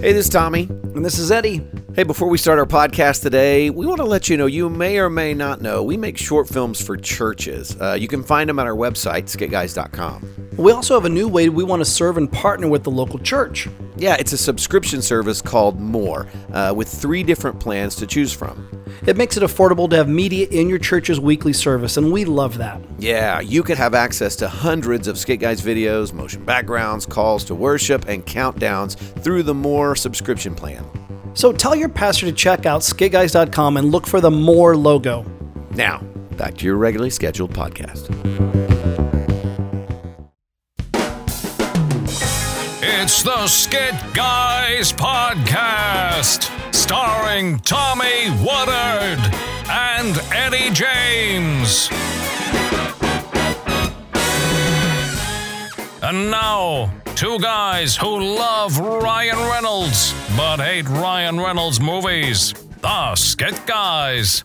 Hey, this is Tommy. And this is Eddie. Hey, before we start our podcast today, we want to let you know you may or may not know we make short films for churches. Uh, you can find them on our website, skitguys.com. We also have a new way we want to serve and partner with the local church. Yeah, it's a subscription service called More uh, with three different plans to choose from. It makes it affordable to have media in your church's weekly service, and we love that. Yeah, you could have access to hundreds of Skit Guys videos, motion backgrounds, calls to worship, and countdowns through the More subscription plan. So tell your pastor to check out skitguys.com and look for the More logo. Now, back to your regularly scheduled podcast. The Skit Guys Podcast, starring Tommy Woodard and Eddie James. And now, two guys who love Ryan Reynolds but hate Ryan Reynolds movies. The Skit Guys.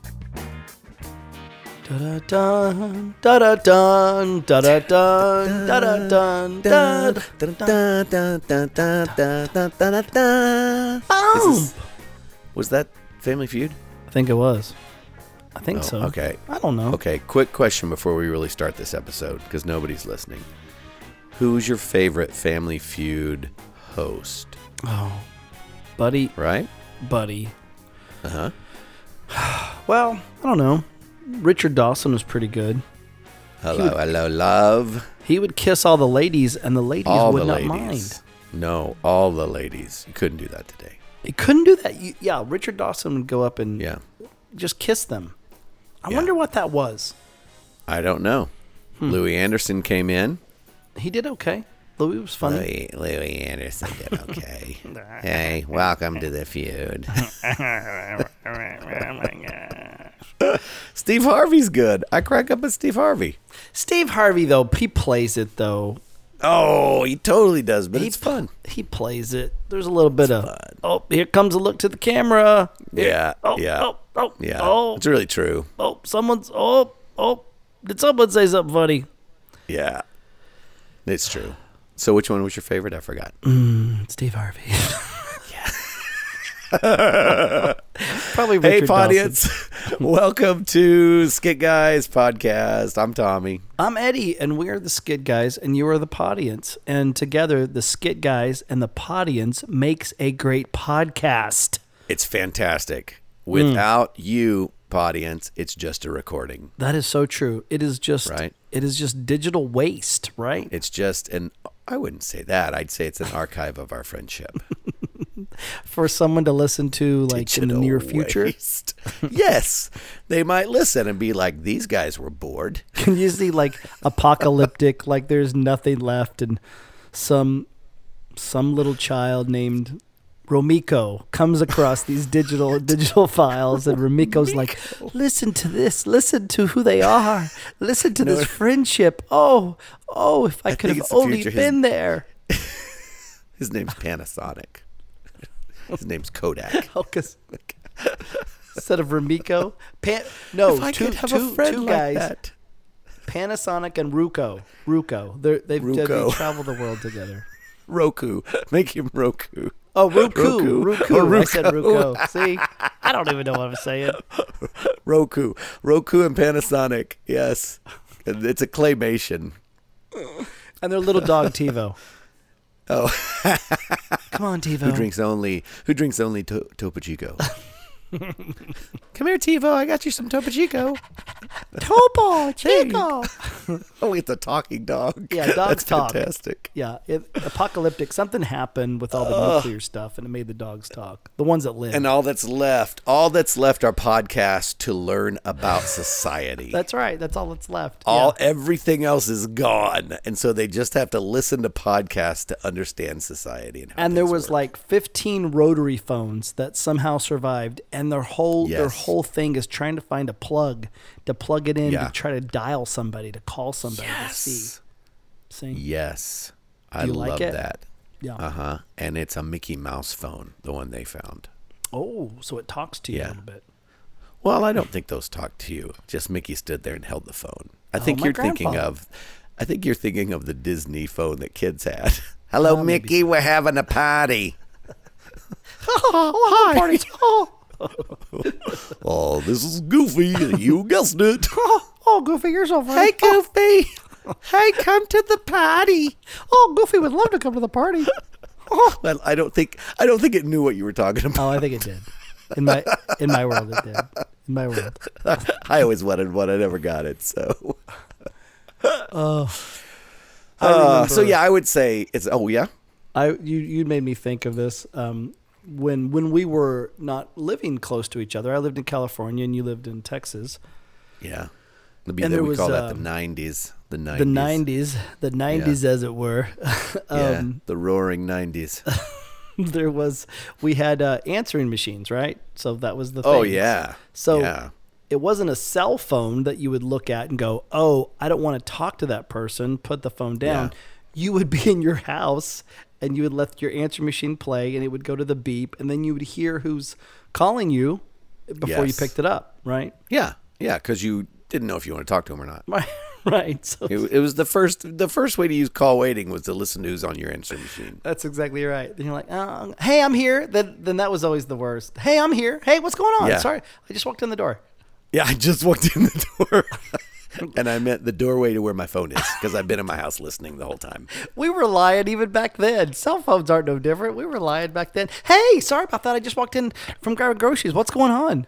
Da da dun, da da dun, da da dun, da da dun, da Boom! Was that Family Feud? I think it was. I think so. Okay. I don't know. Okay, quick question before we really start this episode because nobody's listening. Who's your favorite Family Feud host? Oh, buddy, Right? buddy. Uh huh. Well, I don't know. Richard Dawson was pretty good. Hello, hello, love. He would kiss all the ladies, and the ladies All would the not ladies. mind. No, all the ladies. You couldn't do that today. He couldn't do that. You, yeah, Richard Dawson would go up and Yeah. just kiss them. I Yeah. wonder what that was. I don't know. Hmm. Louie Anderson came in. He did okay. Louie was funny. Louie, Louie Anderson did okay. hey, welcome to the feud. Steve Harvey's good. I crack up at Steve Harvey. Steve Harvey though, he plays it though. Oh, he totally does, but he it's fun. He plays it. There's a little bit of fun. oh, here comes a look to the camera. Yeah, Oh, yeah, oh, oh, yeah. oh, It's really true. oh, someone's oh, oh. Did someone say something funny? Yeah, it's true. So, which one was your favorite? I forgot. Mm, Steve Harvey. Probably Hey, Richard Dawson. audience. Welcome to Skit Guys Podcast. I'm Tommy. I'm Eddie, and we are the Skit Guys, and you are the Podience. And together, the Skit Guys and the Podience makes a great podcast. It's fantastic. Without hmm. you, audience, it's just a recording. That is so true. It is just Right. It is just digital waste, right? It's just an. I wouldn't say that. I'd say it's an archive of our friendship. For someone to listen to like in the near future. yes, they might listen and be like, "These guys were bored." Can you see like apocalyptic, like there's nothing left, and some some little child named Romiko comes across these digital digital files, and Romiko's like, "Listen to this. Listen to who they are. Listen to this friendship. Oh, oh, if I, could have only future. His- been there." His name's Panasonic. His name's Kodak. Oh, 'cause- instead of Romiko, Pan, no, two, two- two guys. Panasonic and Ruko. Ruko. They're, they've they travel the world together. Roku. Make him Roku. Oh, Roku. Roku. Roku. Or I said Ruko. Ruko. See, I don't even know what I'm saying. Roku. Roku and Panasonic. Yes. It's a claymation. And their little dog TiVo. Oh, Come on, TiVo. who drinks only who drinks only to- Topo Chico? Come here, Tivo. I got you some Topo Chico. Topo Chico. Oh, it's a talking dog. Yeah, dogs That's talk. fantastic. Yeah, it, apocalyptic. Something happened with all the nuclear stuff, and it made the dogs talk. The ones that live. And all that's left, all that's left are podcasts to learn about society. that's right. That's all that's left. all Yeah. everything else is gone, and so they just have to listen to podcasts to understand society. And, how and there was work. like 15 rotary phones that somehow survived and their whole their whole thing is trying to find a plug to plug it in Yeah. to try to dial somebody to call somebody to see yes, see yes, I you like love it? that. yeah Uh huh. And it's a Mickey Mouse phone, the one they found. oh so it talks to you Yeah. a little bit Well, I don't think those talk to you. Just Mickey stood there and held the phone. I Oh, think you're thinking of, I think you're thinking of the Disney phone that kids had. Hello, Oh, maybe Mickey. We're having a party. oh, hi. oh, this is Goofy. You guessed it. Oh, Goofy, you're so funny. Hey, Goofy. hey, come to the party. Oh, Goofy would love to come to the party. Well, I don't think I don't think it knew what you were talking about. Oh, I think it did. In my in my world, it did. In my world. I always wanted one. I never got it. So, Oh, uh, so yeah, I would say it's. Oh yeah, I you you made me think of this. Um, when when we were not living close to each other, I lived in California and you lived in Texas. yeah. It'd be And there we was, call that the um, '90s. The '90s. The nineties, the nineties, as it were. Yeah, um, the roaring '90s. there was we had uh, answering machines, right? So that was the thing. oh yeah. So yeah. it wasn't a cell phone that you would look at and go, "Oh, I don't want to talk to that person." Put the phone down. Yeah. You would be in your house and you would let your answer machine play, and it would go to the beep, and then you would hear who's calling you before you picked it up, right? Yeah, yeah, because you didn't know if you want to talk to him or not. Right. Right. So It, it was the first. The first way to use call waiting was to listen to who's on your answering machine. that's exactly right. Then you're like, oh, "Hey, I'm here." Then then that was always the worst. "Hey, I'm here." "Hey, what's going on?" Yeah. Sorry, I just walked in the door. Yeah, I just walked in the door, and I meant the doorway to where my phone is because I've been in my house listening the whole time. We were lying even back then. Cell phones aren't no different. We were lying back then. Hey, sorry about that. I just walked in from grabbing groceries. What's going on?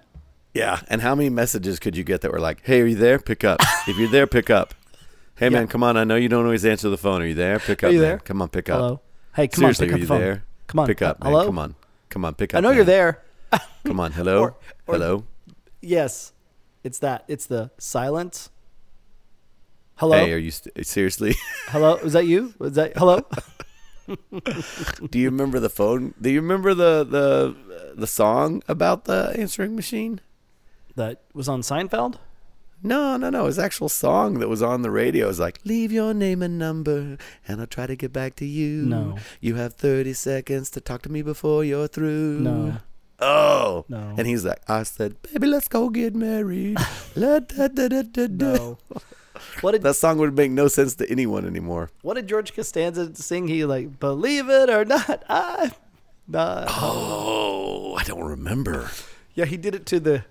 Yeah, and how many messages could you get that were like, "Hey, are you there? Pick up. If you're there, pick up. Hey, man, come on. I know you don't always answer the phone. Are you there? Pick up. Are you man. there? Come on, pick up. Hello. Hey, come Seriously, on, pick are up you the phone. there? Come on, pick up. Man. Hello. Come on, come on, pick up. I know man. you're there. Come on, hello, Or- or- hello. Yes, it's that. It's the silence. Hello. Hey, are you st- seriously? hello. Was that you? Was that hello? Do you remember the phone? Do you remember the the the song about the answering machine? that was on Seinfeld. No, no, no. It was an actual song that was on the radio. It was like, leave your name and number, and I'll try to get back to you. No. You have 30 seconds to talk to me before you're through. No. Oh. No. And he's like, I said, baby, let's go get married. La, da, da, da, da, da. No. What did That song would make no sense to anyone anymore. What did George Costanza sing? He like, believe it or not, I. Not. Oh, I don't remember. Yeah, he did it to the.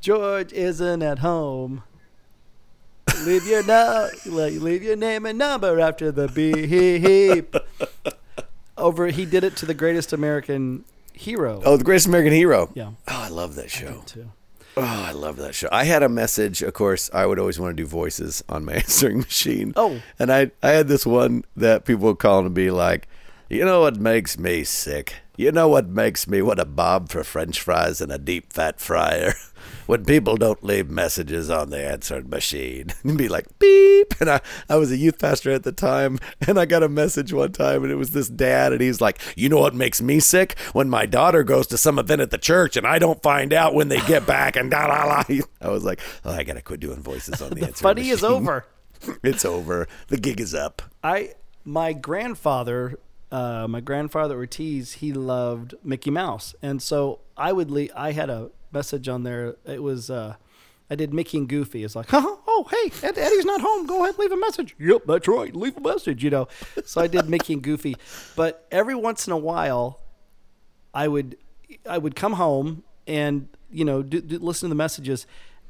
George isn't at home. Leave your no, leave your name and number after the beep. Over, he did it to the greatest American hero. Oh, The Greatest American Hero. Yeah. Oh, I love that show. too. Oh, I love that show. I had a message. Of course, I would always want to do voices on my answering machine. Oh. and I I had this one that people would call and be like, you know what makes me sick? You know what makes me want a bob for French fries and a deep fat fryer? When people don't leave messages on the answering machine and be like beep. And I, I was a youth pastor at the time, and I got a message one time, and it was this dad, and he's like, "You know what makes me sick? When my daughter goes to some event at the church, and I don't find out when they get back." And da la la. I was like, oh, "I gotta quit doing voices on the, The answering funny is over. it's over. The gig is up. I my grandfather, uh, my grandfather Ortiz, he loved Mickey Mouse, and so I would leave. I had a message on there. It was uh, I did Mickey and Goofy. It's like, oh, oh hey, Ed, Eddie's not home. Go ahead, leave a message. Yep, that's right. Leave a message. You know. So I did Mickey and Goofy, but every once in a while, I would I would come home and you know do, do, listen to the messages,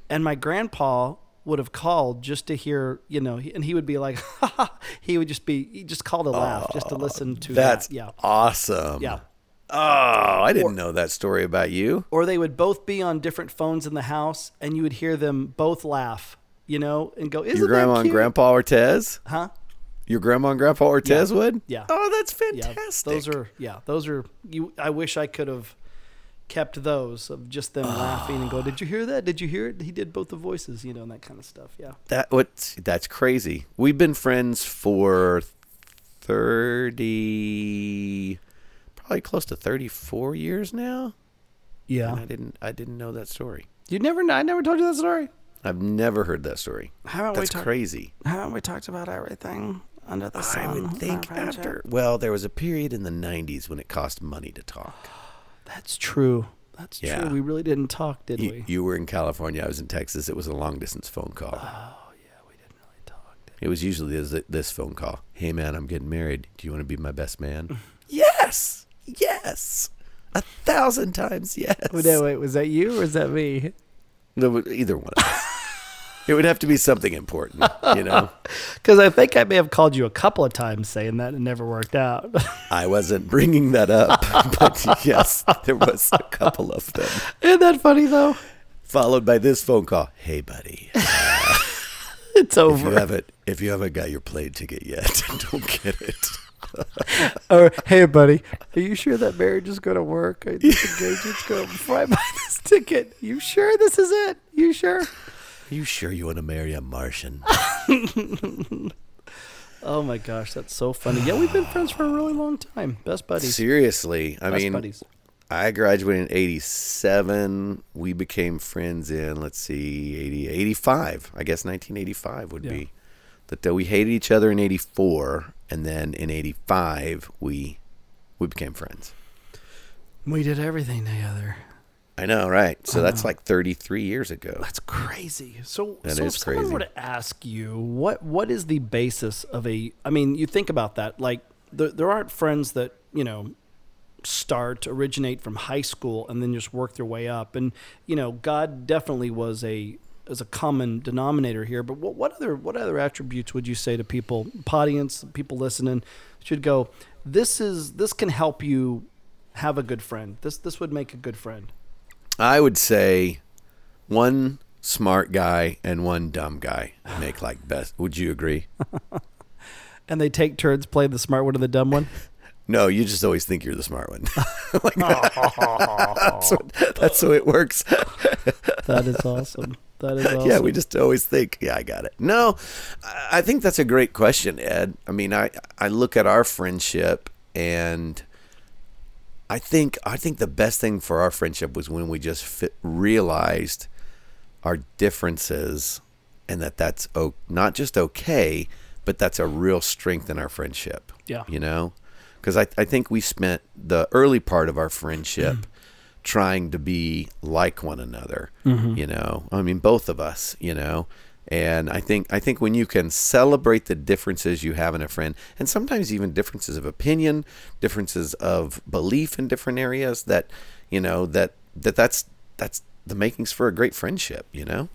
and my grandpa would have called just to hear you know, and he would be like, he would just be he just called to laugh just to listen to That's that. Yeah, awesome. yeah. Oh, I didn't know that story about you. Or they would both be on different phones in the house, and you would hear them both laugh, you know, and go, "Isn't Your grandma that and cute?" grandpa Ortiz? Huh? Your grandma and grandpa Ortiz would? Yeah. Oh, that's Yeah, fantastic. those are yeah, those are you. I wish I could have kept those of just them laughing and go, "Did you hear that? Did you hear it? He did both the voices, you know, and that kind of stuff." Yeah. that what that's crazy. We've been friends for 30 probably close to 34 years now. Yeah. And I didn't I didn't know that story. You never. I never told you that story. I've never heard that story. Haven't we That's crazy. Haven't we talked about everything under the sun? I would think after well, there was a period in the 90s when it cost money to talk. That's true. That's Yeah. true. We really didn't talk, did You, we? you were in California, I was in Texas. It was a long distance phone call. oh yeah, we didn't really talk. Did It was usually this, this phone call. Hey man, I'm getting married. Do you want to be my best man? yes. Yes. A thousand times yes. Wait, no, wait, was that you or was that me? No, either one of us. it would have to be something important, you know? Because I think I may have called you a couple of times saying that and it never worked out. I wasn't bringing that up, but yes, there was a couple of them. Isn't that funny though? Followed by this phone call. Hey, buddy, uh, It's if you over. haven't if you haven't got your plane ticket yet, don't get it. Or hey, buddy, are you sure that marriage is going to work? I think engagement's going before I buy this ticket. You sure this is it? You sure? Are you sure you want to marry a Martian? Oh my gosh, that's so funny. Yeah, we've been friends for a really long time. Best buddies. Seriously, I Best mean, buddies. I graduated in 87. We became friends in, let's see, 80, 85. I guess 1985 would Yeah. be. That though we hated each other in 84, and then in 85, we we became friends. We did everything together. I know, right? So that's uh-huh. like 33 years ago. That's crazy. So, That so if someone crazy. were to ask you what what is the basis of a? I mean, you think about that. Like there there aren't friends that you know start originate from high school and then just work their way up. And you know, God definitely was a as a common denominator here. But what, what other what other attributes would you say to people, audience, people listening, should go? This is this can help you have a good friend. This this would make a good friend. I would say one smart guy and one dumb guy make like best. Would you agree? And they take turns playing the smart one or the dumb one. No, you just always think you're the smart one. like that's, what, that's the way it works. That is awesome. That is awesome. Yeah, we just always think, yeah, I got it. No, I think that's a great question, Ed. I mean, I I look at our friendship and I think I think the best thing for our friendship was when we just fit, realized our differences and that that's o- not just okay, but that's a real strength in our friendship. Yeah. You know? Cuz I I think we spent the early part of our friendship mm. Trying to be like one another, mm-hmm. you know. I mean both of us, you know. And I think I think when you can celebrate the differences you have in a friend, and sometimes even differences of opinion, differences of belief in different areas, that you know that that that's that's the makings for a great friendship. You know.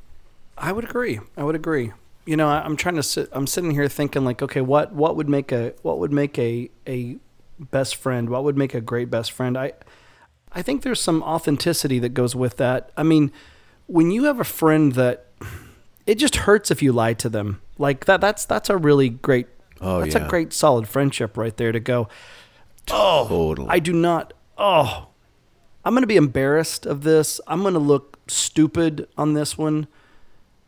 I would agree. I would agree. You know, I, I'm trying to sit. I'm sitting here thinking like, okay, what what would make a what would make a a best friend? What would make a great best friend? I I think there's some authenticity that goes with that. I mean, when you have a friend that it just hurts if you lie to them. Like that. That's that's a really great. Oh, that's yeah. a great solid friendship right there to go. Oh, Totally. I do not. Oh, I'm going to be embarrassed of this. I'm going to look stupid on this one.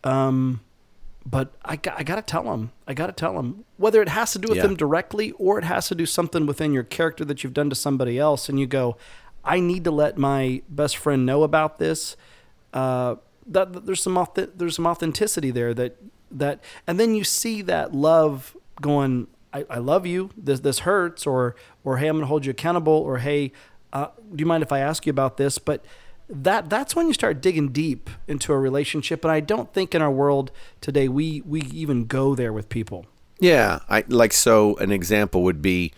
Um, but I, I got to tell them. I got to tell them whether it has to do with Yeah. them directly or it has to do something within your character that you've done to somebody else. And you go, I need to let my best friend know about this. Uh, that, that there's some there's some authenticity there that that and then you see that love going I, I love you. This this hurts or or hey I'm gonna hold you accountable or hey uh, do you mind if I ask you about this? But that that's when you start digging deep into a relationship and I don't think in our world today we we even go there with people. Yeah, I like so an example would be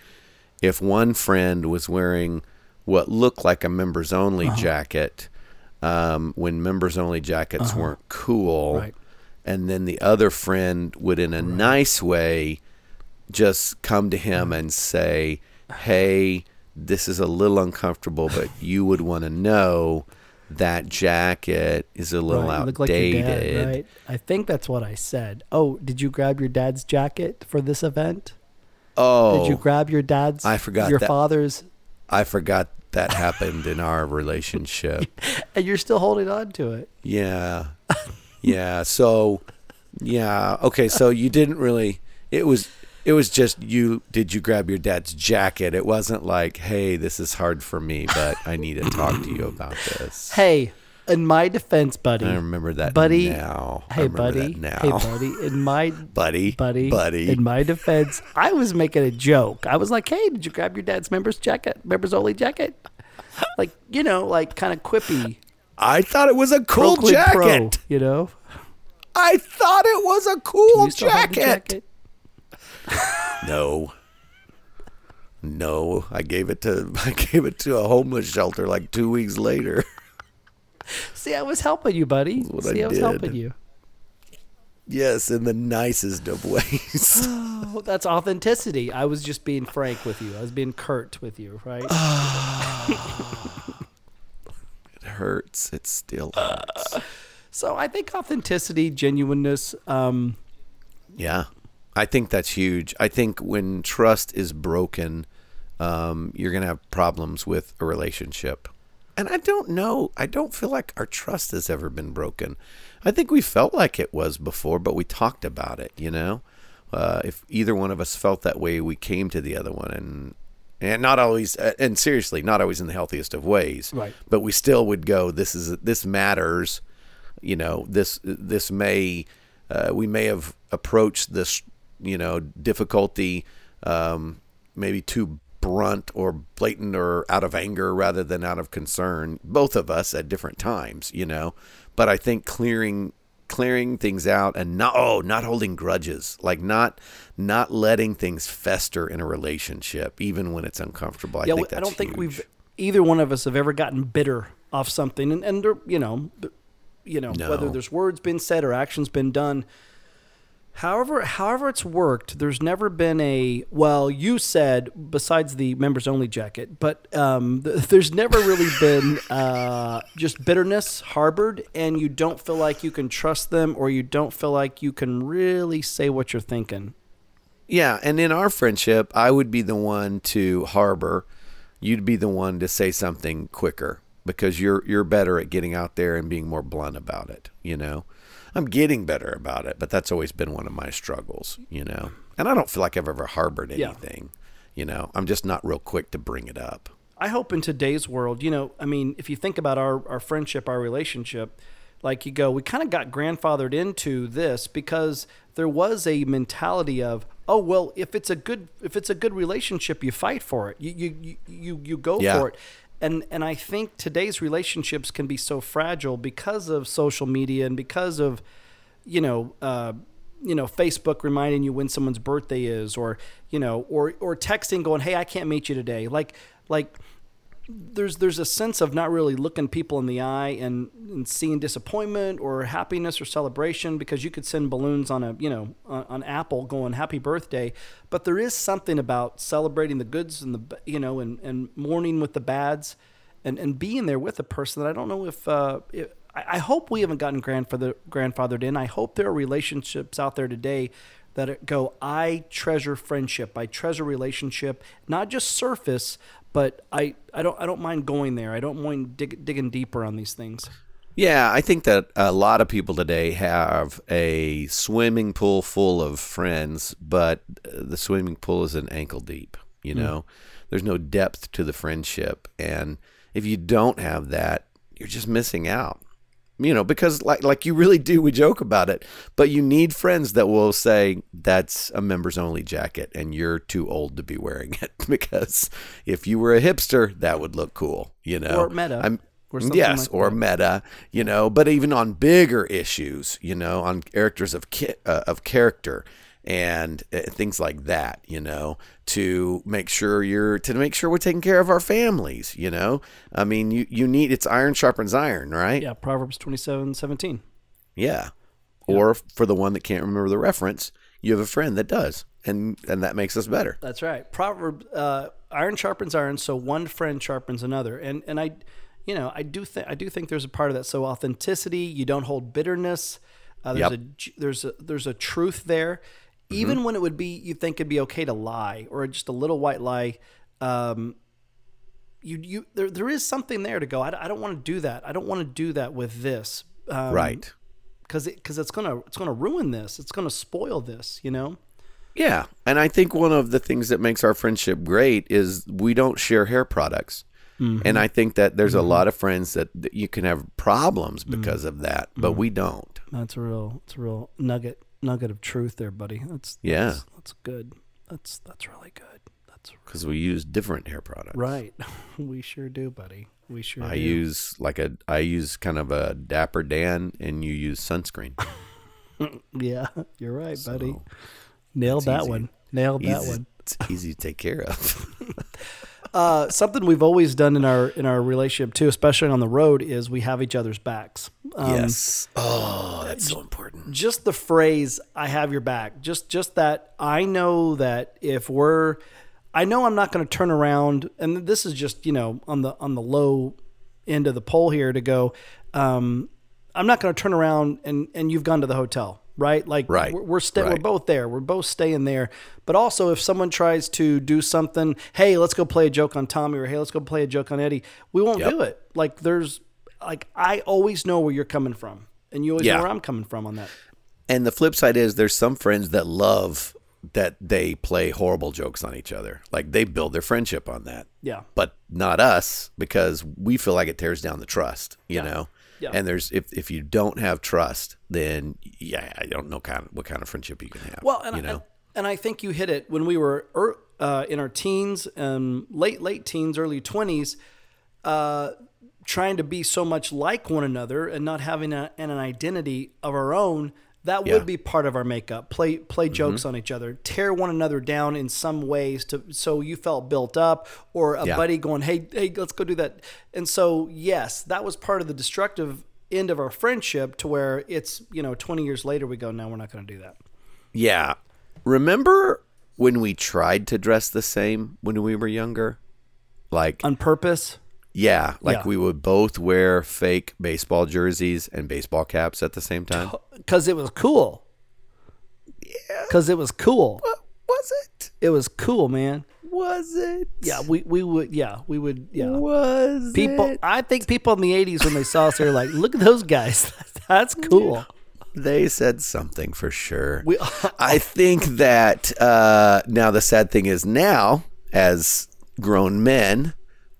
if one friend was wearing what looked like a members only uh-huh. jacket um, when members only jackets uh-huh. weren't cool. Right. And then the other friend would in a nice way just come to him mm-hmm. and say, "Hey, this is a little uncomfortable, but you would want to know that jacket is a little Right, outdated." like your dad, right? I think that's what I said. Oh, did you grab your dad's jacket for this event? Oh, Did you grab your dad's? I forgot your that. father's, I forgot that happened in our relationship. and you're still holding on to it. Yeah. Yeah. So, yeah. Okay. So you didn't really, it was, it was just you, did you grab your dad's jacket? It wasn't like, hey, this is hard for me, but I need to talk to you about this. Hey, in my defense, buddy. I remember that buddy. now. Hey, buddy. now. Hey, buddy. In my buddy. buddy, Buddy. In my defense, I was making a joke. I was like, "Hey, did you grab your dad's members jacket, members only jacket?" Like you know, like kind of quippy, I thought it was a cool quid jacket. pro, you know. I thought it was a cool you still have the jacket. No. No, I gave it to I gave it to a homeless shelter like two weeks later. See, I was helping you, buddy. See, I I was helping you. yes, in the nicest of ways. Oh, that's authenticity. I was just being frank with you. I was being curt with you, right? it hurts. It still hurts. so I think authenticity, genuineness, um, Yeah, I think that's huge. I think when trust is broken, um, you're gonna have problems with a relationship. And I don't know. I don't feel like our trust has ever been broken. I think we felt like it was before, but we talked about it. You know, uh, if either one of us felt that way, we came to the other one, and and not always, uh, and seriously, not always in the healthiest of ways. Right. But we still would go. This is this matters. You know, this this may uh, we may have approached this you know difficulty um, maybe too brunt or blatant or out of anger rather than out of concern both of us at different times you know but i think clearing clearing things out and not oh not holding grudges like not not letting things fester in a relationship even when it's uncomfortable i yeah, think that's I don't think huge. we've either one of us have ever gotten bitter off something, and and you know, you know, whether there's words been said or actions been done. However, however it's worked, there's never been a well. You said besides the members only jacket, but um, th- there's never really been uh, just bitterness harbored, and you don't feel like you can trust them, or you don't feel like you can really say what you're thinking. Yeah, and in our friendship, I would be the one to harbor. You'd be the one to say something quicker because you're you're better at getting out there and being more blunt about it, you know. I'm getting better about it, but that's always been one of my struggles, you know. And I don't feel like I've ever harbored Yeah. anything, you know. I'm just not real quick to bring it up. I hope in today's world, you know, I mean, if you think about our, our friendship, our relationship, like you go, we kind of got grandfathered into this because there was a mentality of, oh well, if it's a good if it's a good relationship, you fight for it. You you you you, you go Yeah. for it. And and I think today's relationships can be so fragile because of social media and because of, you know, uh, you know, Facebook reminding you when someone's birthday is, or you know, or or texting going, "Hey, I can't meet you today." Like like there's there's a sense of not really looking people in the eye and, and seeing disappointment or happiness or celebration because you could send balloons on a you know on, Apple going happy birthday, but there is something about celebrating the goods and the you know and, and mourning with the bads, and, and being there with a person that I don't know if, uh, I hope we haven't gotten grandfather grandfathered in. I hope there are relationships out there today that go i treasure friendship i treasure relationship not just surface but i i don't i don't mind going there i don't mind dig, digging deeper on these things Yeah, I think that a lot of people today have a swimming pool full of friends, but uh, the swimming pool is an ankle deep. You know, there's no depth to the friendship, and if you don't have that, you're just missing out. You know, because like like you really do, we joke about it, but you need friends that will say that's a members only jacket, and you're too old to be wearing it. because if you were a hipster, that would look cool. You know, Or meta, I'm, or something yes, like or that. meta, you know, but even on bigger issues, you know, on characters of ki- uh, of character and uh, things like that, you know, to make sure you're to make sure we're taking care of our families, you know. I mean, you you need it's iron sharpens iron, right? yeah proverbs 27 17 Yeah. Or for the one that can't remember the reference, you have a friend that does, and and that makes us better. That's right. Proverb: uh, iron sharpens iron, so one friend sharpens another. And and I, you know, I do think I do think there's a part of that. So authenticity, you don't hold bitterness. Uh, there's Yep. a there's a there's a truth there, Mm-hmm. even when it would be you think it'd be okay to lie or just a little white lie. Um, you you there there is something there to go. I, I don't want to do that. I don't want to do that with this. Um, right. Because it, cause it's gonna it's gonna ruin this. It's gonna spoil this. You know. Yeah. And I think one of the things that makes our friendship great is we don't share hair products. Mm-hmm. And I think that there's a mm-hmm. lot of friends that, that you can have problems because of that, but we don't. That's a real, it's a real nugget, nugget of truth there, buddy. That's Yeah. That's, that's good. That's that's really good. That's Because we use different hair products. right. we sure do, buddy. We sure. Do. I do. use like a, I use kind of a Dapper Dan, and you use sunscreen. Yeah, you're right, buddy. Nailed that easy. one. Nailed that one. It's easy to take care of. Uh, something we've always done in our in our relationship too, especially on the road, is we have each other's backs. Um, yes. Oh, that's so important. just the phrase "I have your back," just just that I know that if we're, I know I'm not going to turn around, and this is just you know on the on the low end of the pole here to go. Um, I'm not going to turn around and and you've gone to the hotel, right? Like Right. we're we're, sta- we're both there. We're both staying there. But also, if someone tries to do something, hey, let's go play a joke on Tommy, or hey, let's go play a joke on Eddie, we won't Yep. do it. Like there's, like I always know where you're coming from, and you always Yeah. know where I'm coming from on that. And the flip side is there's some friends that love that they play horrible jokes on each other. Like they build their friendship on that. Yeah. But not us because we feel like it tears down the trust, you know? Yeah. And there's if if you don't have trust, then yeah, I don't know kind of what kind of friendship you can have. Well, and you know. I, and I think you hit it when we were er, uh, in our teens and late late teens, early twenties, uh, trying to be so much like one another and not having a, an identity of our own. That would Yeah. Mm-hmm. be part of our makeup. Play play jokes on each other, tear one another down in some ways to so you felt built up, or a Yeah. buddy going, "Hey, hey, let's go do that." And so, yes, that was part of the destructive end of our friendship. To where it's you know twenty years later, we go, "No, we're not going to do that." Yeah. Remember when we tried to dress the same when we were younger? Like on purpose. Yeah, like Yeah. we would both wear fake baseball jerseys and baseball caps at the same time. because it was cool. Yeah, because it was cool. What Was it? It was cool, man. Was it? Yeah, we we would. Yeah, we would. Yeah, Was people. it? I think people in the '80s when they saw us, they were like, "Look at those guys. That's cool." They said something for sure. We- I think that uh, now the sad thing is now, as grown men,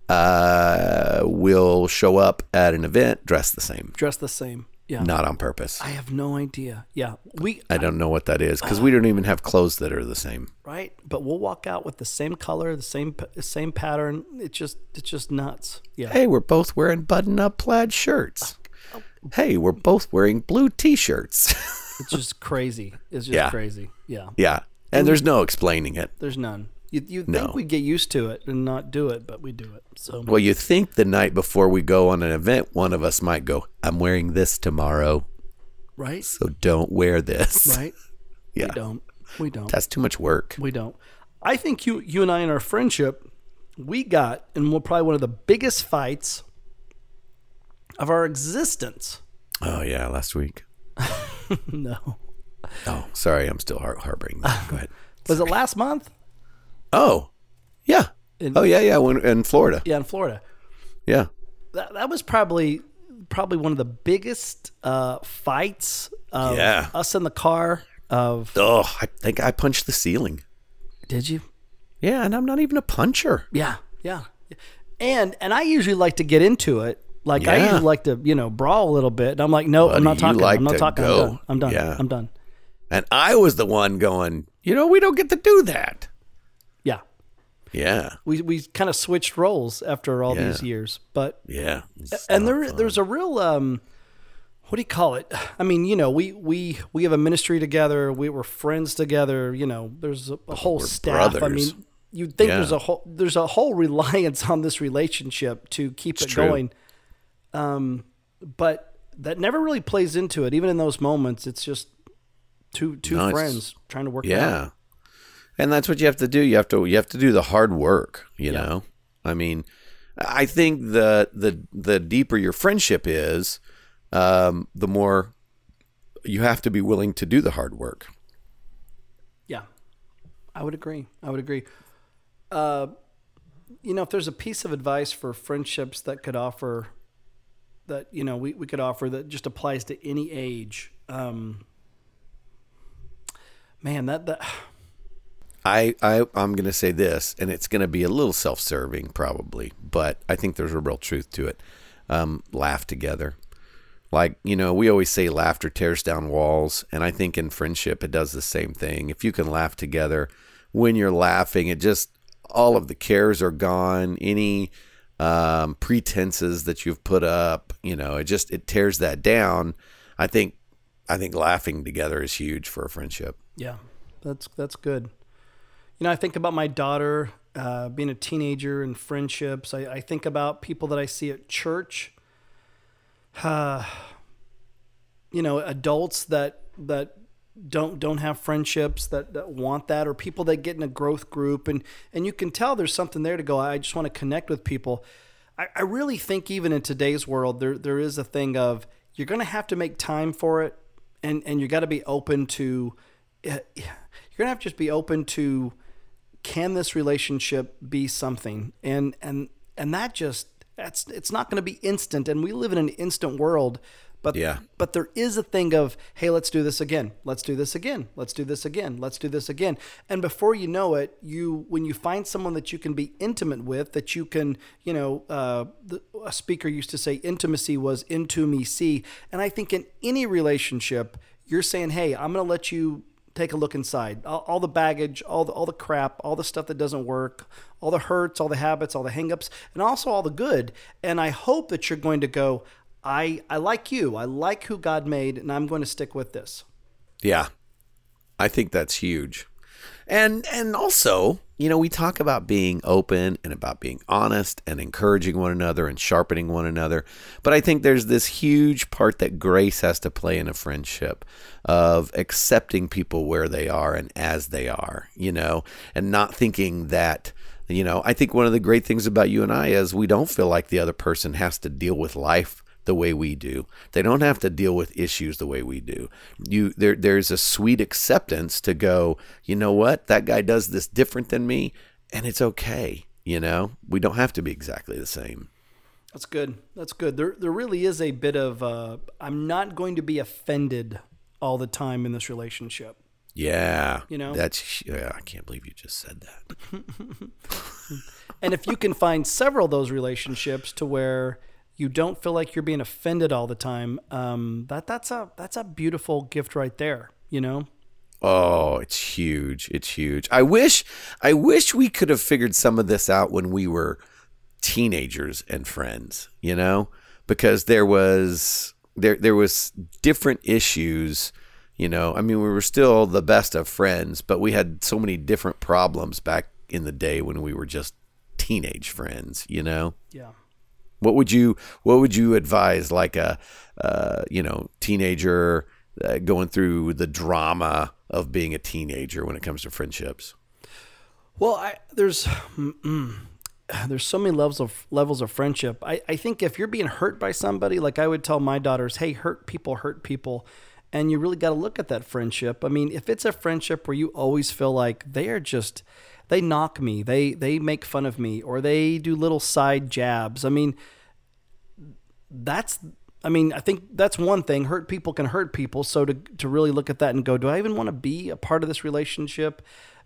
uh, will show up at an event dressed the same, Dressed the same. Yeah, not on purpose. I have no idea. Yeah, we I don't know what that is because we don't even have clothes that are the same. right, but we'll walk out with the same color, the same same pattern. It's just it's just nuts. Yeah, Hey, we're both wearing button-up plaid shirts. Hey, we're both wearing blue T-shirts. it's just crazy. It's just Yeah. crazy. Yeah, yeah, and there's no explaining it. there's none. You you No. think we'd get used to it and not do it, but we do it. So Well, you think the night before we go on an event, one of us might go, "I'm wearing this tomorrow." right, So don't wear this. right. Yeah. We don't. We don't. That's too much work. We don't. I think you you and I in our friendship, we got in probably one of the biggest fights of our existence. Oh yeah, last week. No. Oh, sorry, I'm still heart heartbreaking. Go ahead. Was it last month? Oh, yeah. In- oh yeah, yeah. When, in Florida. Yeah, in Florida. Yeah. That, that was probably probably one of the biggest uh, fights of Yeah. us in the car of Oh, I think I punched the ceiling. Did you? Yeah, and I'm not even a puncher. Yeah, yeah. And and I usually like to get into it. Like I usually like to, you know, brawl a little bit. And I'm like, no, I'm not talking. like I'm not talking. go. I'm done. I'm done. Yeah. I'm done. And I was the one going, you know, we don't get to do that. Yeah. Yeah. We we kind of switched roles after all these years. But Yeah. And there fun. there's a real um what do you call it? I mean, you know, we we we have a ministry together. We were friends together. You know, there's a, a whole We're staff. I mean, you'd think Yeah. there's a whole there's a whole reliance on this relationship to keep it true. going. Um, but that never really plays into it. Even in those moments, it's just two two No, friends trying to work. Yeah. And that's what you have to do. You have to you have to do the hard work, you know? I mean, I think the the the deeper your friendship is, um, the more you have to be willing to do the hard work. Yeah, I would agree. I would agree. Uh, you know, if there's a piece of advice for friendships that could offer, that you know, we, we could offer that just applies to any age. Um, man, that that I, I I'm gonna say this, and it's gonna be a little self-serving probably, but I think there's a real truth to it. Um, laugh together, like you know, we always say laughter tears down walls, and I think in friendship it does the same thing. If you can laugh together, when you're laughing, it just all of the cares are gone. Any um, pretenses that you've put up, you know, it just it tears that down. I think I think laughing together is huge for a friendship. yeah, that's that's good. You know, I think about my daughter uh, being a teenager and friendships. I, I think about people that I see at church. Uh, you know, adults that that don't don't have friendships that, that want that, or people that get in a growth group, and and you can tell there's something there to go. I just want to connect with people. I, I really think even in today's world, there there is a thing of you're going to have to make time for it, and and you got to be open to. You're gonna have to just be open to can this relationship be something? And and and that just that's it's not going to be instant and we live in an instant world but Yeah. but there is a thing of hey let's do this again let's do this again let's do this again let's do this again. And before you know it you when you find someone that you can be intimate with that you can you know uh, the, a speaker used to say intimacy was into me see. And i think in any relationship you're saying hey i'm going to let you take a look inside. All, all, the baggage, all the all the crap, all the stuff that doesn't work, all the hurts, all the habits, all the hangups, and also all the good. And I hope that you're going to go. I I like you. I like who God made, and I'm going to stick with this. Yeah. I think that's huge. And and also, you know, we talk about being open and about being honest and encouraging one another and sharpening one another. But I think there's this huge part that grace has to play in a friendship of accepting people where they are and as they are, you know, and not thinking that you know, I think one of the great things about you and I is we don't feel like the other person has to deal with life the way we do. They don't have to deal with issues the way we do. You there there's a sweet acceptance to go, you know what? That guy does this different than me and it's okay, you know? We don't have to be exactly the same. That's good. That's good. There there really is a bit of uh, I'm not going to be offended all the time in this relationship. Yeah. You know? That's yeah, I can't believe you just said that. And if you can find several of those relationships to where you don't feel like you're being offended all the time, um, that that's a that's a beautiful gift right there. You know. Oh, it's huge. It's huge. I wish I wish we could have figured some of this out when we were teenagers and friends, you know? Because there was there there was different issues, you know. I mean, we were still the best of friends, but we had so many different problems back in the day when we were just teenage friends, you know? Yeah. What would you What would you advise, like a uh, you know teenager uh, going through the drama of being a teenager when it comes to friendships? Well, I, there's mm, there's so many levels of levels of friendship. I, I think if you're being hurt by somebody, like I would tell my daughters, hey, hurt people hurt people. And you really got to look at that friendship. I mean, if it's a friendship where you always feel like they are just they knock me, they they make fun of me, or they do little side jabs. I mean, that's I mean, I think that's one thing. Hurt people can hurt people. So to to really look at that and go, do I even want to be a part of this relationship?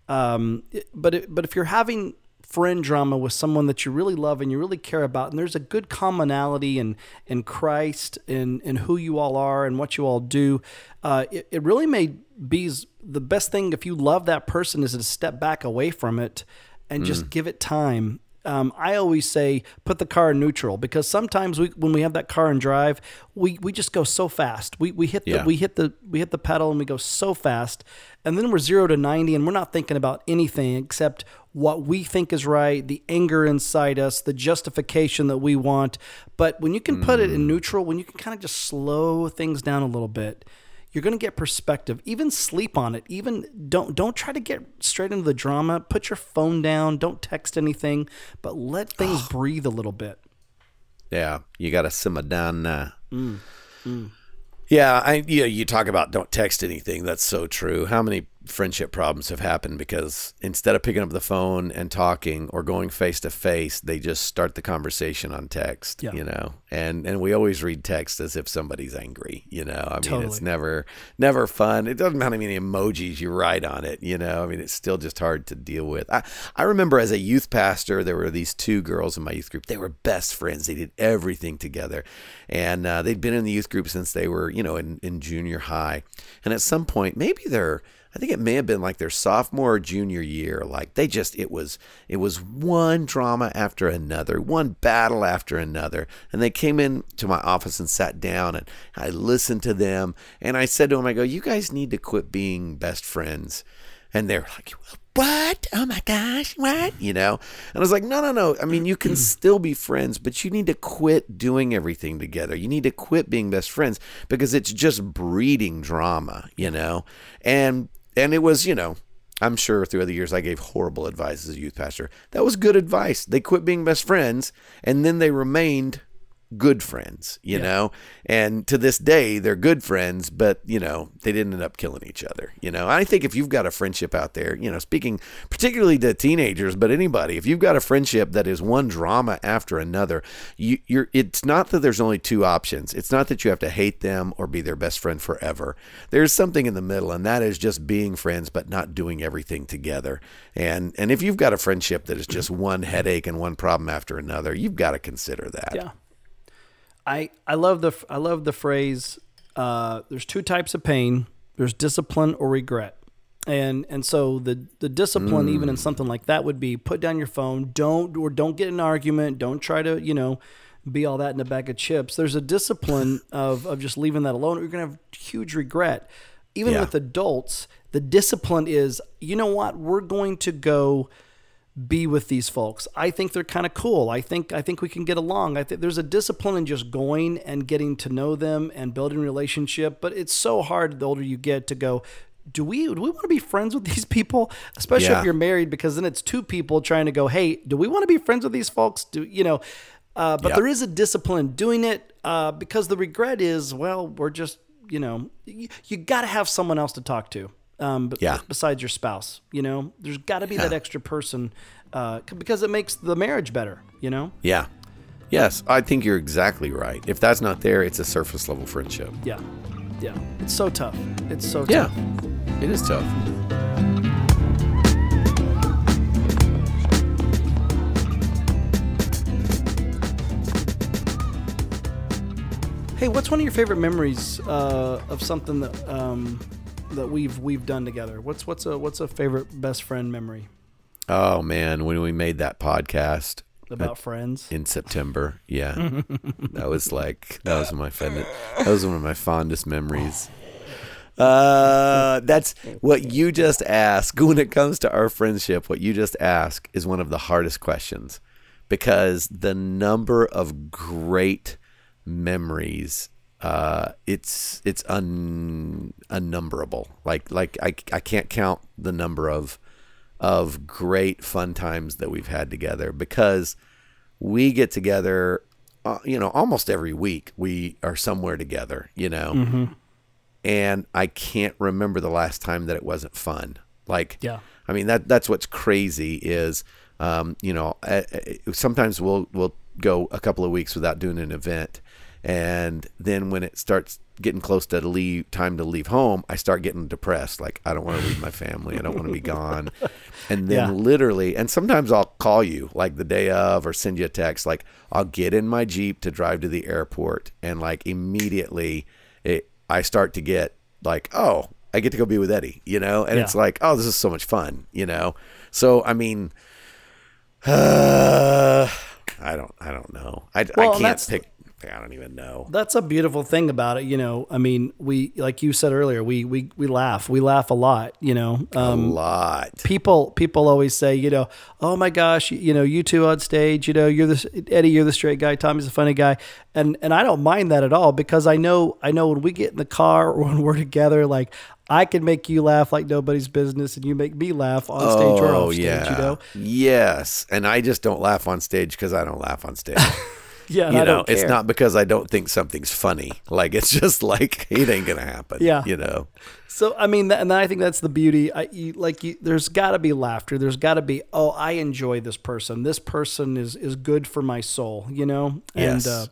Um, but it, but if you're having friend drama with someone that you really love and you really care about, and there's a good commonality in in Christ and and who you all are and what you all do, uh, it, it really may be the best thing if you love that person is to step back away from it and just give it time um, I always say put the car in neutral because sometimes we, when we have that car and drive, we, we just go so fast. We, we hit the Yeah. we hit the we hit the pedal and we go so fast, and then we're zero to ninety and we're not thinking about anything except what we think is right, the anger inside us, the justification that we want. But when you can put it in mm. neutral, when you can kind of just slow things down a little bit, you're going to get perspective even sleep on it even don't don't try to get straight into the drama put your phone down don't text anything but let things breathe a little bit Yeah, you got to simmer down now. Mm, mm. Yeah, I yeah, you talk about don't text anything. That's so true. How many friendship problems have happened because instead of picking up the phone and talking or going face to face, they just start the conversation on text, Yeah. you know. And and we always read text as if somebody's angry, you know. I mean, it's never never fun. It doesn't matter how many emojis you write on it, you know. I mean, it's still just hard to deal with. I I remember as a youth pastor, there were these two girls in my youth group. They were best friends. They did everything together, and uh, they'd been in the youth group since they were, you know, in, in junior high. And at some point, maybe they're I think it may have been like their sophomore or junior year. Like they just it was it was one drama after another, one battle after another. And they came in to my office and sat down and I listened to them and I said to them, I go, You guys need to quit being best friends. and they're like, "What? Oh my gosh, what?" You know. And I was like, "No, no, no. I mean, you can still be friends, but you need to quit doing everything together. You need to quit being best friends because it's just breeding drama, you know." And and it was, you know, I'm sure through the years I gave horrible advice as a youth pastor. That was good advice. They quit being best friends and then they remained good friends, you Yeah. know? And to this day, they're good friends, but, you know, they didn't end up killing each other, you know? I think if you've got a friendship out there, you know, speaking particularly to teenagers, but anybody, if you've got a friendship that is one drama after another, you, you're, it's not that there's only two options. It's not that you have to hate them or be their best friend forever. There's something in the middle, and that is just being friends, but not doing everything together. And, and if you've got a friendship that is just one headache and one problem after another, you've got to consider that. Yeah. I I love the I love the phrase. Uh, there's two types of pain. There's discipline or regret, and and so the the discipline even in something like that would be put down your phone. Don't or don't get in an argument. Don't try to you know be all that in a bag of chips. There's a discipline of of just leaving that alone. You're gonna have huge regret. Even Yeah. with adults, the discipline is you know what we're going to go be with these folks. I think they're kind of cool. I think I think we can get along. I think there's a discipline in just going and getting to know them and building a relationship, but it's so hard the older you get to go do we do we want to be friends with these people? Especially Yeah. if you're married because then it's two people trying to go, "Hey, do we want to be friends with these folks?" Do you know uh, but Yep. there is a discipline doing it uh, because the regret is, well, we're just, you know, you, you got to have someone else to talk to. Um, but Yeah. besides your spouse, you know, there's got to be that extra person uh, because it makes the marriage better, you know? Yeah. Yes, I think you're exactly right. If that's not there, it's a surface level friendship. Yeah. Yeah. It's so tough. It's so Yeah. tough. Yeah. It is tough. Hey, what's one of your favorite memories uh, of something that um, that we've we've done together? What's what's a what's a favorite best friend memory Oh man, when we made that podcast about friends? in September, yeah, that was like that was my fond, that was one of my fondest memories. Uh, that's what you just asked. When it comes to our friendship, what you just asked is one of the hardest questions because the number of great memories uh, it's it's un unnumberable. Like like I I can't count the number of of great fun times that we've had together because we get together uh, you know almost every week we are somewhere together you know and I can't remember the last time that it wasn't fun like Yeah. I mean that that's what's crazy is um, you know uh, uh, sometimes we'll we'll go a couple of weeks without doing an event and then when it starts getting close to leave time to leave home I start getting depressed. Like I don't want to leave my family. I don't want to be gone. And then Yeah. literally and sometimes I'll call you like the day of or send you a text. Like I'll get in my Jeep to drive to the airport and like immediately it I start to get like oh I get to go be with Eddie you know? And Yeah. it's like oh this is so much fun you know? So I mean uh, I don't I don't know. I, Well, I can't pick I don't even know. That's a beautiful thing about it, you know. I mean, we like you said earlier, we we we laugh, we laugh a lot, you know. Um, a lot. people people always say, you know, oh my gosh, you know, you two on stage, you know, you're the Eddie, you're the straight guy, Tommy's the funny guy, and and I don't mind that at all because I know I know when we get in the car or when we're together, like I can make you laugh like nobody's business, and you make me laugh on stage or oh off stage, yeah. you know. yes. And I just don't laugh on stage because I don't laugh on stage Yeah, you know it's not because I don't think something's funny like it's just like it ain't gonna happen Yeah. you know So I mean, and I think that's the beauty. I you, like you, there's got to be laughter. There's got to be oh, I enjoy this person. This person is is good for my soul. You know, Yes. and uh,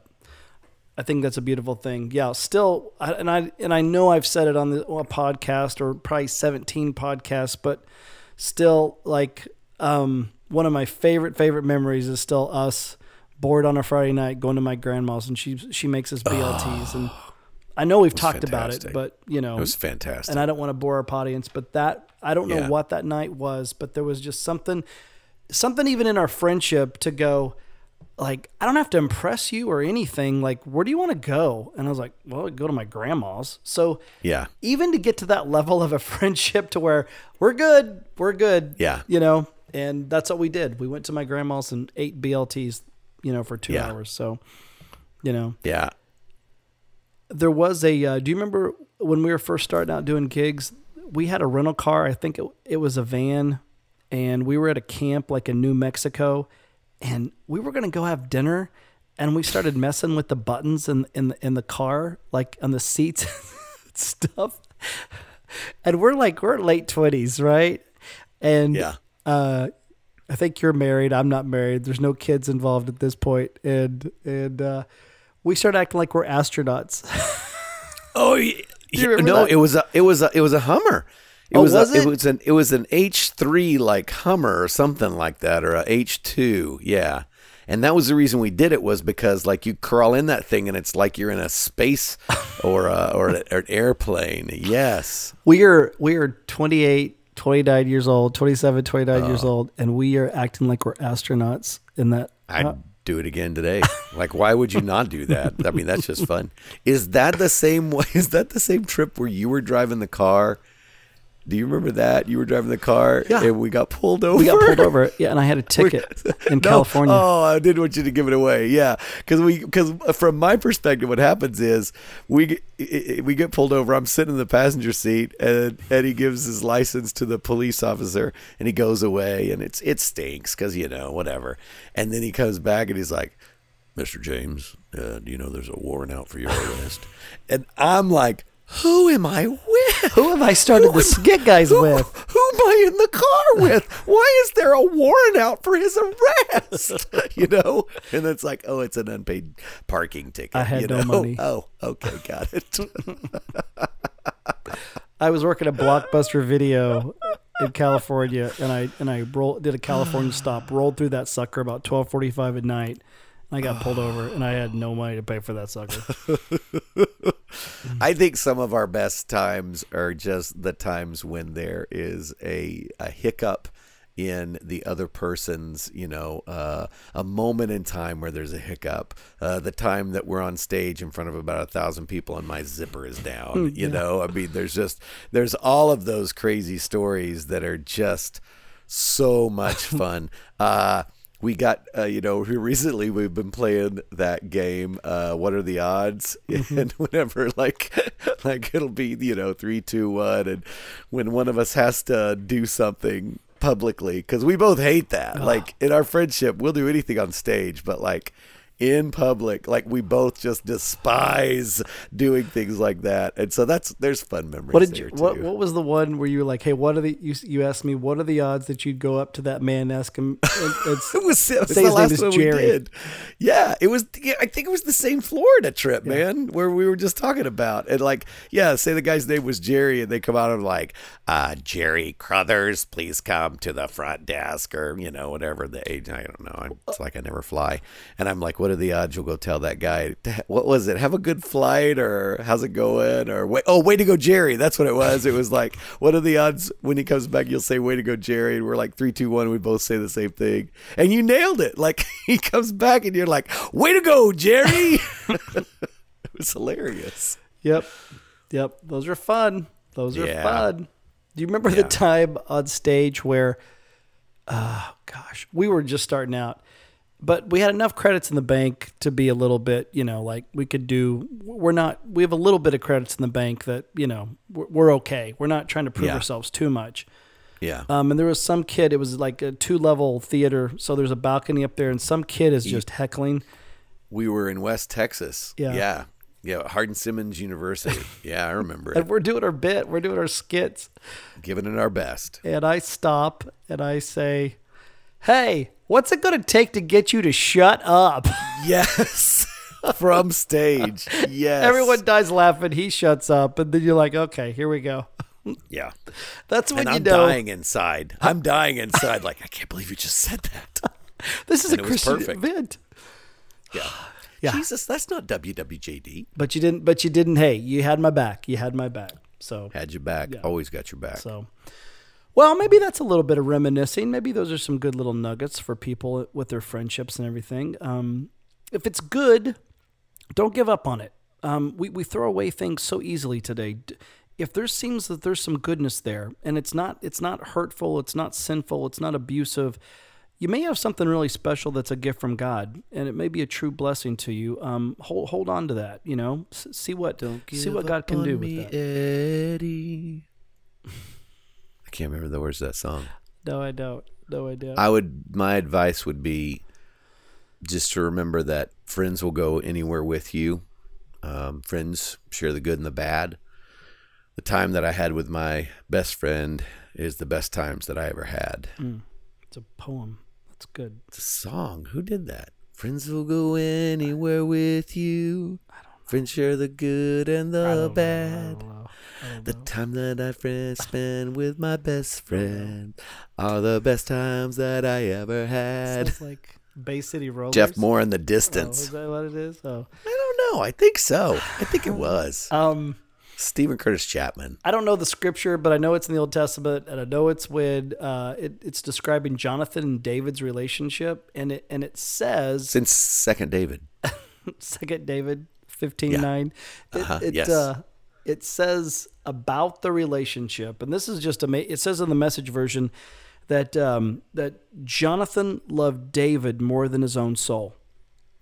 I think that's a beautiful thing. Yeah. Still, I, and I and I know I've said it on the on a podcast or probably 17 podcasts, but still, like um, one of my favorite favorite memories is still us bored on a Friday night going to my grandma's and she she makes us BLTs and. Ah, I know we've talked about it, but you know, it was fantastic and I don't want to bore our audience, but that I don't know Yeah. what that night was, but there was just something, something even in our friendship to go, like I don't have to impress you or anything. Like, where do you want to go? And I was like, well, I'd go to my grandma's. So Yeah. even to get to that level of a friendship to where we're good, we're good. Yeah. You know, and that's what we did. We went to my grandma's and ate BLTs, you know, for two Yeah. hours. So, you know, Yeah. there was a. Uh, do you remember when we were first starting out doing gigs? We had a rental car. I think it, it was a van, and we were at a camp like in New Mexico, and we were gonna go have dinner, and we started messing with the buttons in in the, in the car, like on the seats, and stuff. And we're like we're late twenties, right? And Yeah. uh, I think you're married. I'm not married. There's no kids involved at this point, and and uh, we start acting like we're astronauts. Oh, y- you remember no, that? it was a it was a it was a Hummer. It Oh, was, was a, it? it was an it was an H three like Hummer or something like that or a H two, yeah. And that was the reason we did it was because like you crawl in that thing and it's like you're in a space or a, or, a, or an airplane. Yes. we are we are 28 29 years old 27 29 years old and we are acting like we're astronauts in that I'd uh, do it again today. Like, why would you not do that? I mean, that's just fun. Is that the same way? Is that the same trip where you were driving the car? Do you remember that you were driving the car Yeah. and we got pulled over? we got pulled over yeah and i had a ticket in No. california Oh, I didn't want you to give it away. Yeah, because we because from my perspective, what happens is we get- we get pulled over. I'm sitting in the passenger seat, and he gives his license to the police officer, and he goes away, and it's it stinks because you know whatever. And then he comes back, and he's like, "Mr. James, uh, do you know there's a warrant out for your arrest?" and I'm like, "Who am I with?" Who have i started Who the skit guys who, with Who am I in the car with? Why is there a warrant out for his arrest? you know? And it's like, oh, it's an unpaid parking ticket. I had you no know? money. Oh, okay, got it. i was working at blockbuster video in california and i and i rolled did a california stop rolled through that sucker about 12.45 at night i got pulled over and i had no money to pay for that sucker I think some of our best times are just the times when there is a, a hiccup in the other person's, you know, uh, a moment in time where there's a hiccup. Uh, the time that we're on stage in front of about a thousand people and my zipper is down, you know, I mean, there's just, there's all of those crazy stories that are just so much fun. Uh, we got uh, you know recently we've been playing that game uh what are the odds? And whenever like like it'll be you know three two one and when one of us has to do something publicly because we both hate that. Like in our friendship we'll do anything on stage but like in public like we both just despise doing things like that and so that's there's fun memories What did you? What. What was the one where you were like, "Hey, what are the?" You, you asked me, "What are the odds that you'd go up to that man, and ask him?" And, and It was, it was the last one we Jerry. did. Yeah, it was. yeah, I think it was the same Florida trip, man, where we were just talking about. And like, yeah, say the guy's name was Jerry, and they come out and like, uh, Jerry Crothers, please come to the front desk, or you know, whatever the age. I don't know. It's like I never fly, and I'm like, what are the odds you'll go tell that guy? What was it? Have a good flight, or how's it going? Or wait, oh, way to go, Jerry. That's what it was. It was like, what are the odds when he comes back? You'll say, way to go, Jerry. And we're like three, two, one. We both say the same thing, and you nailed it. Like he comes back, and you're like, way to go, Jerry. it was hilarious. Yep, yep. Those are fun. Those are Yeah. fun. Do you remember Yeah. the time on stage where, oh gosh, we were just starting out, but we had enough credits in the bank to be a little bit, you know, like we could do. We're not. We have a little bit of credits in the bank that you know we're, we're okay. We're not trying to prove Yeah. ourselves too much. Yeah. Um, and there was some kid. It was like a two level theater, so there's a balcony up there, and some kid is just heckling. we were in West Texas. Yeah. Yeah. Yeah. Hardin Simmons University. Yeah, I remember And it. we're doing our bit. We're doing our skits. Giving it our best. and I stop and I say, "Hey, what's it going to take to get you to shut up?" Yes. From stage. Yes. Everyone dies laughing. He shuts up, and then you're like, "Okay, here we go." Yeah. That's when And you I'm know dying inside. I'm dying inside. Like, I can't believe you just said that. this is and a Christian perfect. event. Yeah. Yeah. Jesus, that's not WWJD. But you didn't. But you didn't. Hey, you had my back. You had my back. So Had your back. Yeah. Always got your back. so. Well, maybe that's a little bit of reminiscing. Maybe those are some good little nuggets for people with their friendships and everything. Um, if it's good, don't give up on it. Um, we, we throw away things so easily today. If there seems that there's some goodness there, and it's not it's not hurtful, it's not sinful, it's not abusive, you may have something really special that's a gift from God, and it may be a true blessing to you. Um, hold hold on to that. You know, S- see what see what God can do with that. Eddie. I can't remember the words of that song. No, I don't. No, I don't. I would. My advice would be just to remember that friends will go anywhere with you. Um, friends share the good and the bad. The time that I had with my best friend is the best times that I ever had. It's a poem. That's good. It's a song. Who did that? Friends will go anywhere with you. Friends share the good and the bad. The time that I spend with my best friend are the best times that I ever had. Sounds like Bay City Rollers. Jeff Moore in the Oh, is distance. that what it is? Oh. I don't know. I think so. I think it was Um, Steven Curtis Chapman. I don't know the scripture, but I know it's in the Old Testament, and I know it's when uh, it, it's describing Jonathan and David's relationship, and it and it says Since Second David. Second David fifteen Yeah. nine. It, Uh-huh, it, yes. uh, it says about the relationship, and this is just amazing. It says in the message version that um, that Jonathan loved David more than his own soul.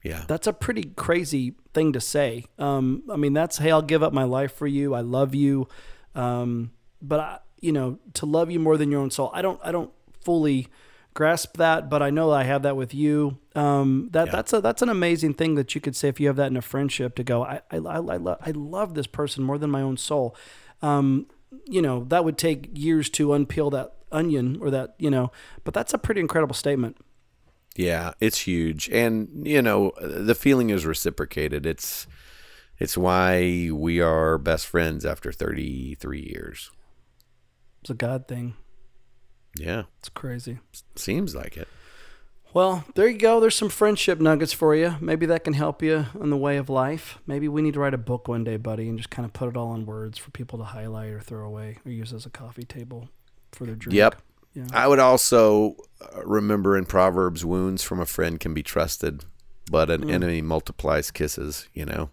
Yeah. That's a pretty crazy thing to say. Um, I mean, that's hey, I'll give up my life for you. I love you, um, but I, you know, to love you more than your own soul. I don't. I don't fully grasp that, but I know I have that with you. Um, that Yeah. that's a that's an amazing thing that you could say if you have that in a friendship to go. I I I, I, lo- I love this person more than my own soul. Um, you know, that would take years to unpeel that onion or that you know, but that's a pretty incredible statement. Yeah, it's huge, and you know the feeling is reciprocated. It's it's why we are best friends after thirty three years. It's a God thing. Yeah, It's crazy. seems like it. Well, there you go. There's some friendship nuggets for you. Maybe that can help you in the way of life. Maybe we need to write a book one day, buddy, and just kind of put it all in words for people to highlight or throw away or use as a coffee table for their drink. Yep. Yeah. I would also uh, remember in Proverbs, wounds from a friend can be trusted, but an enemy multiplies kisses. You know,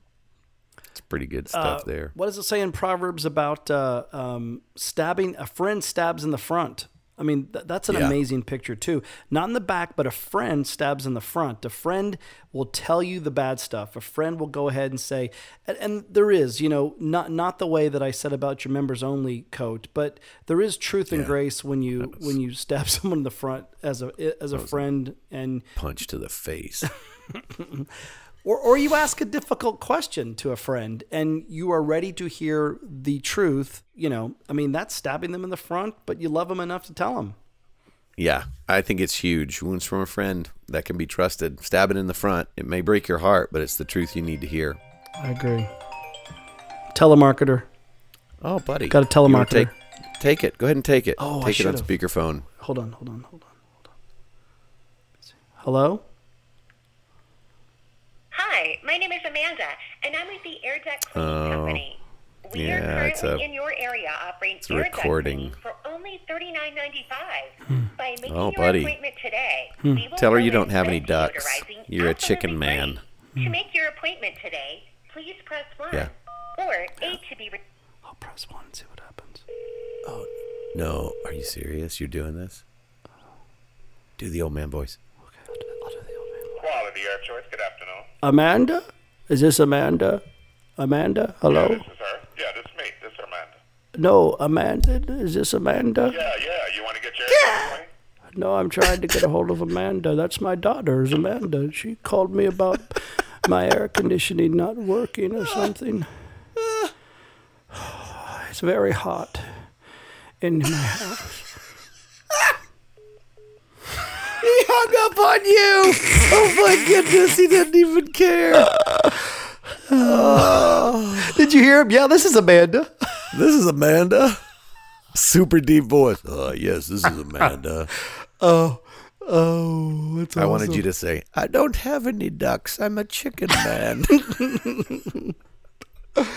it's pretty good stuff Uh, there. What does it say in Proverbs about uh, um, stabbing? A friend stabs in the front. I mean, th- that's an Yeah. amazing picture too. Not in the back, but a friend stabs in the front. A friend will tell you the bad stuff. A friend will go ahead and say, and, and there is, you know, not not the way that I said about your members only coat, but there is truth and grace when you when you stab someone in the front as a as a friend and Punch to the face. or, or you ask a difficult question to a friend and you are ready to hear the truth, you know, I mean, that's stabbing them in the front, but you love them enough to tell them. yeah, I think it's huge. Wounds from a friend that can be trusted. Stab it in the front. It may break your heart, but it's the truth you need to hear. I agree. Telemarketer. Oh, buddy, Got a wanna telemarketer. Take, take it. Go ahead and take it. Oh, I take it on should've. speakerphone. Hold on, hold on, hold on, hold on. Hello? Hi, my name is Amanda, and I'm with the Air Duct Cleaning oh, Company. We yeah, are currently a- in your area offering a air duct recording. cleaning for only $39.95. Hmm. By making Oh, your buddy. appointment today, hmm. we will Tell her you don't have any ducks. You're a chicken free. man. To hmm. make your appointment today, please press 1. Yeah. Or 8 to be... Re- I'll press one and see what happens. Oh no, are you serious? You're doing this? Uh. Do the old man voice. Okay, I'll do, I'll do the old man. Quality Air Choice, good afternoon. Amanda? Is this Amanda? Amanda? Hello? This is her. Yeah, this is me. This is Amanda. No, Amanda. Is this Amanda? Yeah, yeah. You want to get your yeah. No, I'm trying to get a hold of Amanda. That's my daughter, is Amanda. She called me about my air conditioning not working or something. It's very hot in my house. He hung up on you. Oh my goodness, he didn't even care. Did you hear him? Yeah, this is Amanda. This is Amanda. Super deep voice. Oh yes, this is Amanda. Oh, oh, it's I wanted you to say, I don't have any ducks. I'm a chicken man.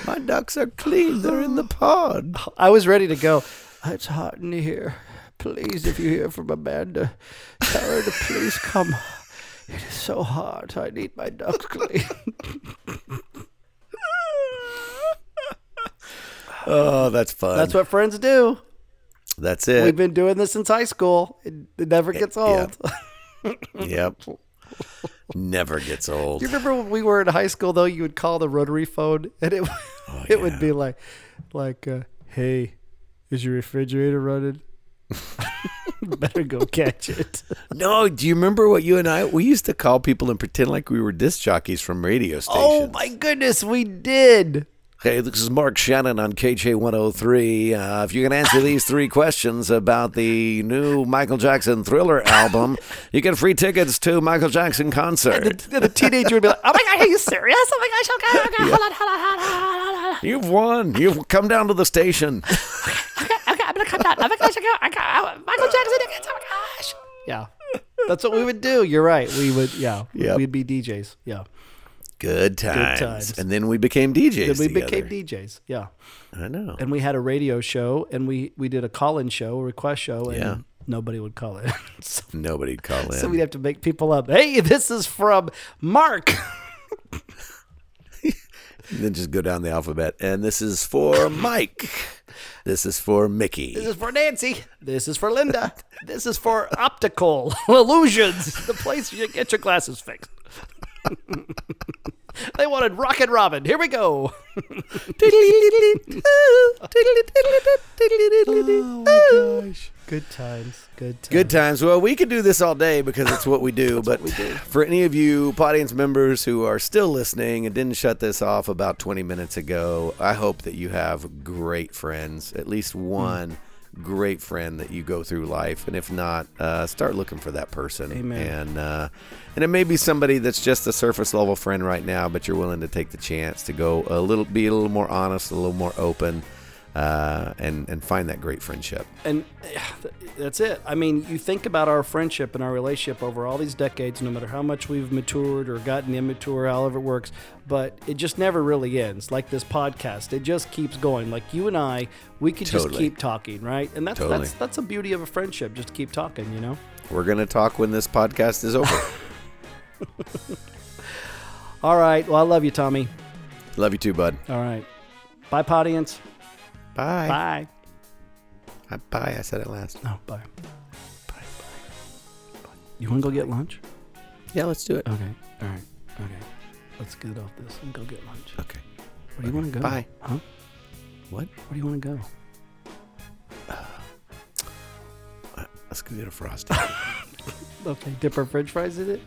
My ducks are clean. They're in the pond. I was ready to go. It's hot in here. Please, if you hear from Amanda, tell her to please come. It is so hot. I need my ducks clean. Oh, that's fun. That's what friends do. That's it. We've been doing this since high school. It, it never gets old. yep. Never gets old. You remember when we were in high school though? You would call the rotary phone, and it it would be like, like, uh, "Hey, is your refrigerator running? Better go catch it." No, do you remember what you and I we used to call people and pretend like we were disc jockeys from radio stations? Oh my goodness, we did. Hey, this is Mark Shannon on KJ 103. Uh, if you can answer these three questions about the new Michael Jackson Thriller album, you get free tickets to Michael Jackson concert. The, the teenager would be like, "Oh my god, are you serious? Oh my gosh, okay, okay, hold on, hold on, hold on, hold on, hold on. You've won. You've come down to the station. Okay, okay, gonna come down. Oh my gosh, I got, I got Michael Jackson tickets. Oh my gosh. Yeah, that's what we would do. You're right. We would. Yeah, Yep. we'd be DJs. Yeah, Good times. Good times. And then we became DJs. then we together. became DJs. Yeah. I know. and we had a radio show and we we did a call-in show a request show and Yeah. nobody would call in so, Nobody'd call in. so we'd have to make people up hey this is from mark And then just go down the alphabet. And this is for Mike. This is for Mickey. this is for nancy this is for linda this is for optical illusions the place you get your glasses fixed they wanted rocket robin here we go oh my gosh good times good times Good times. Well, we could do this all day because it's what we do. but we do. for any of you audience members who are still listening and didn't shut this off about 20 minutes ago, I hope that you have great friends, at least one hmm. Great friend that you go through life. And if not, uh, start looking for that person. Amen. And uh, and it may be somebody that's just a surface level friend right now, but you're willing to take the chance to go a little, be a little more honest, a little more open. Uh, and and find that great friendship. and that's it. I mean, you think about our friendship and our relationship over all these decades, no matter how much we've matured or gotten immature, however it works, but it just never really ends. Like this podcast, it just keeps going. Like you and I, we could just keep talking, right? And that's Totally. that's that's a beauty of a friendship. Just keep talking, you know. We're gonna talk when this podcast is over. All right. Well, I love you, Tommy. Love you too, bud. All right. Bye, audience. Bye. Bye. Uh, Bye. I said it last. No, bye. Bye. Bye. You want to go get lunch? Yeah, let's do it. Okay. All right. Okay. Let's get off this and go get lunch. Okay. Where do you want to go? Bye. Huh? What? Where do you want to go? Let's go get a frosty. Okay. Dip our French fries in it.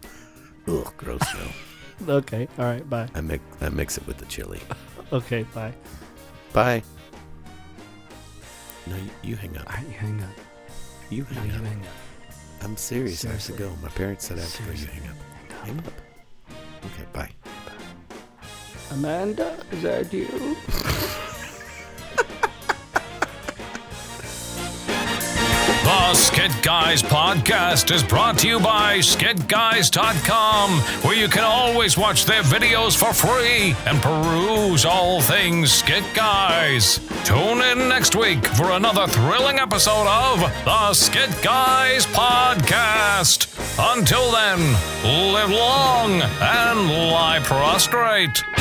Ugh, gross though. Okay. All right. Bye. I mix I mix it with the chili. Okay. Bye. Bye. No, you, you hang up. Right. You hang up. You No, hang you up. hang up. I'm serious. I have to go. My parents said I have to go. You Seriously. hang up. Hang up. Okay. Bye. Amanda, is that you? The Skit Guys podcast is brought to you by skitguys.com, where you can always watch their videos for free and peruse all things Skit Guys. Tune in next week for another thrilling episode of the Skit Guys podcast. Until then, live long and lie prostrate.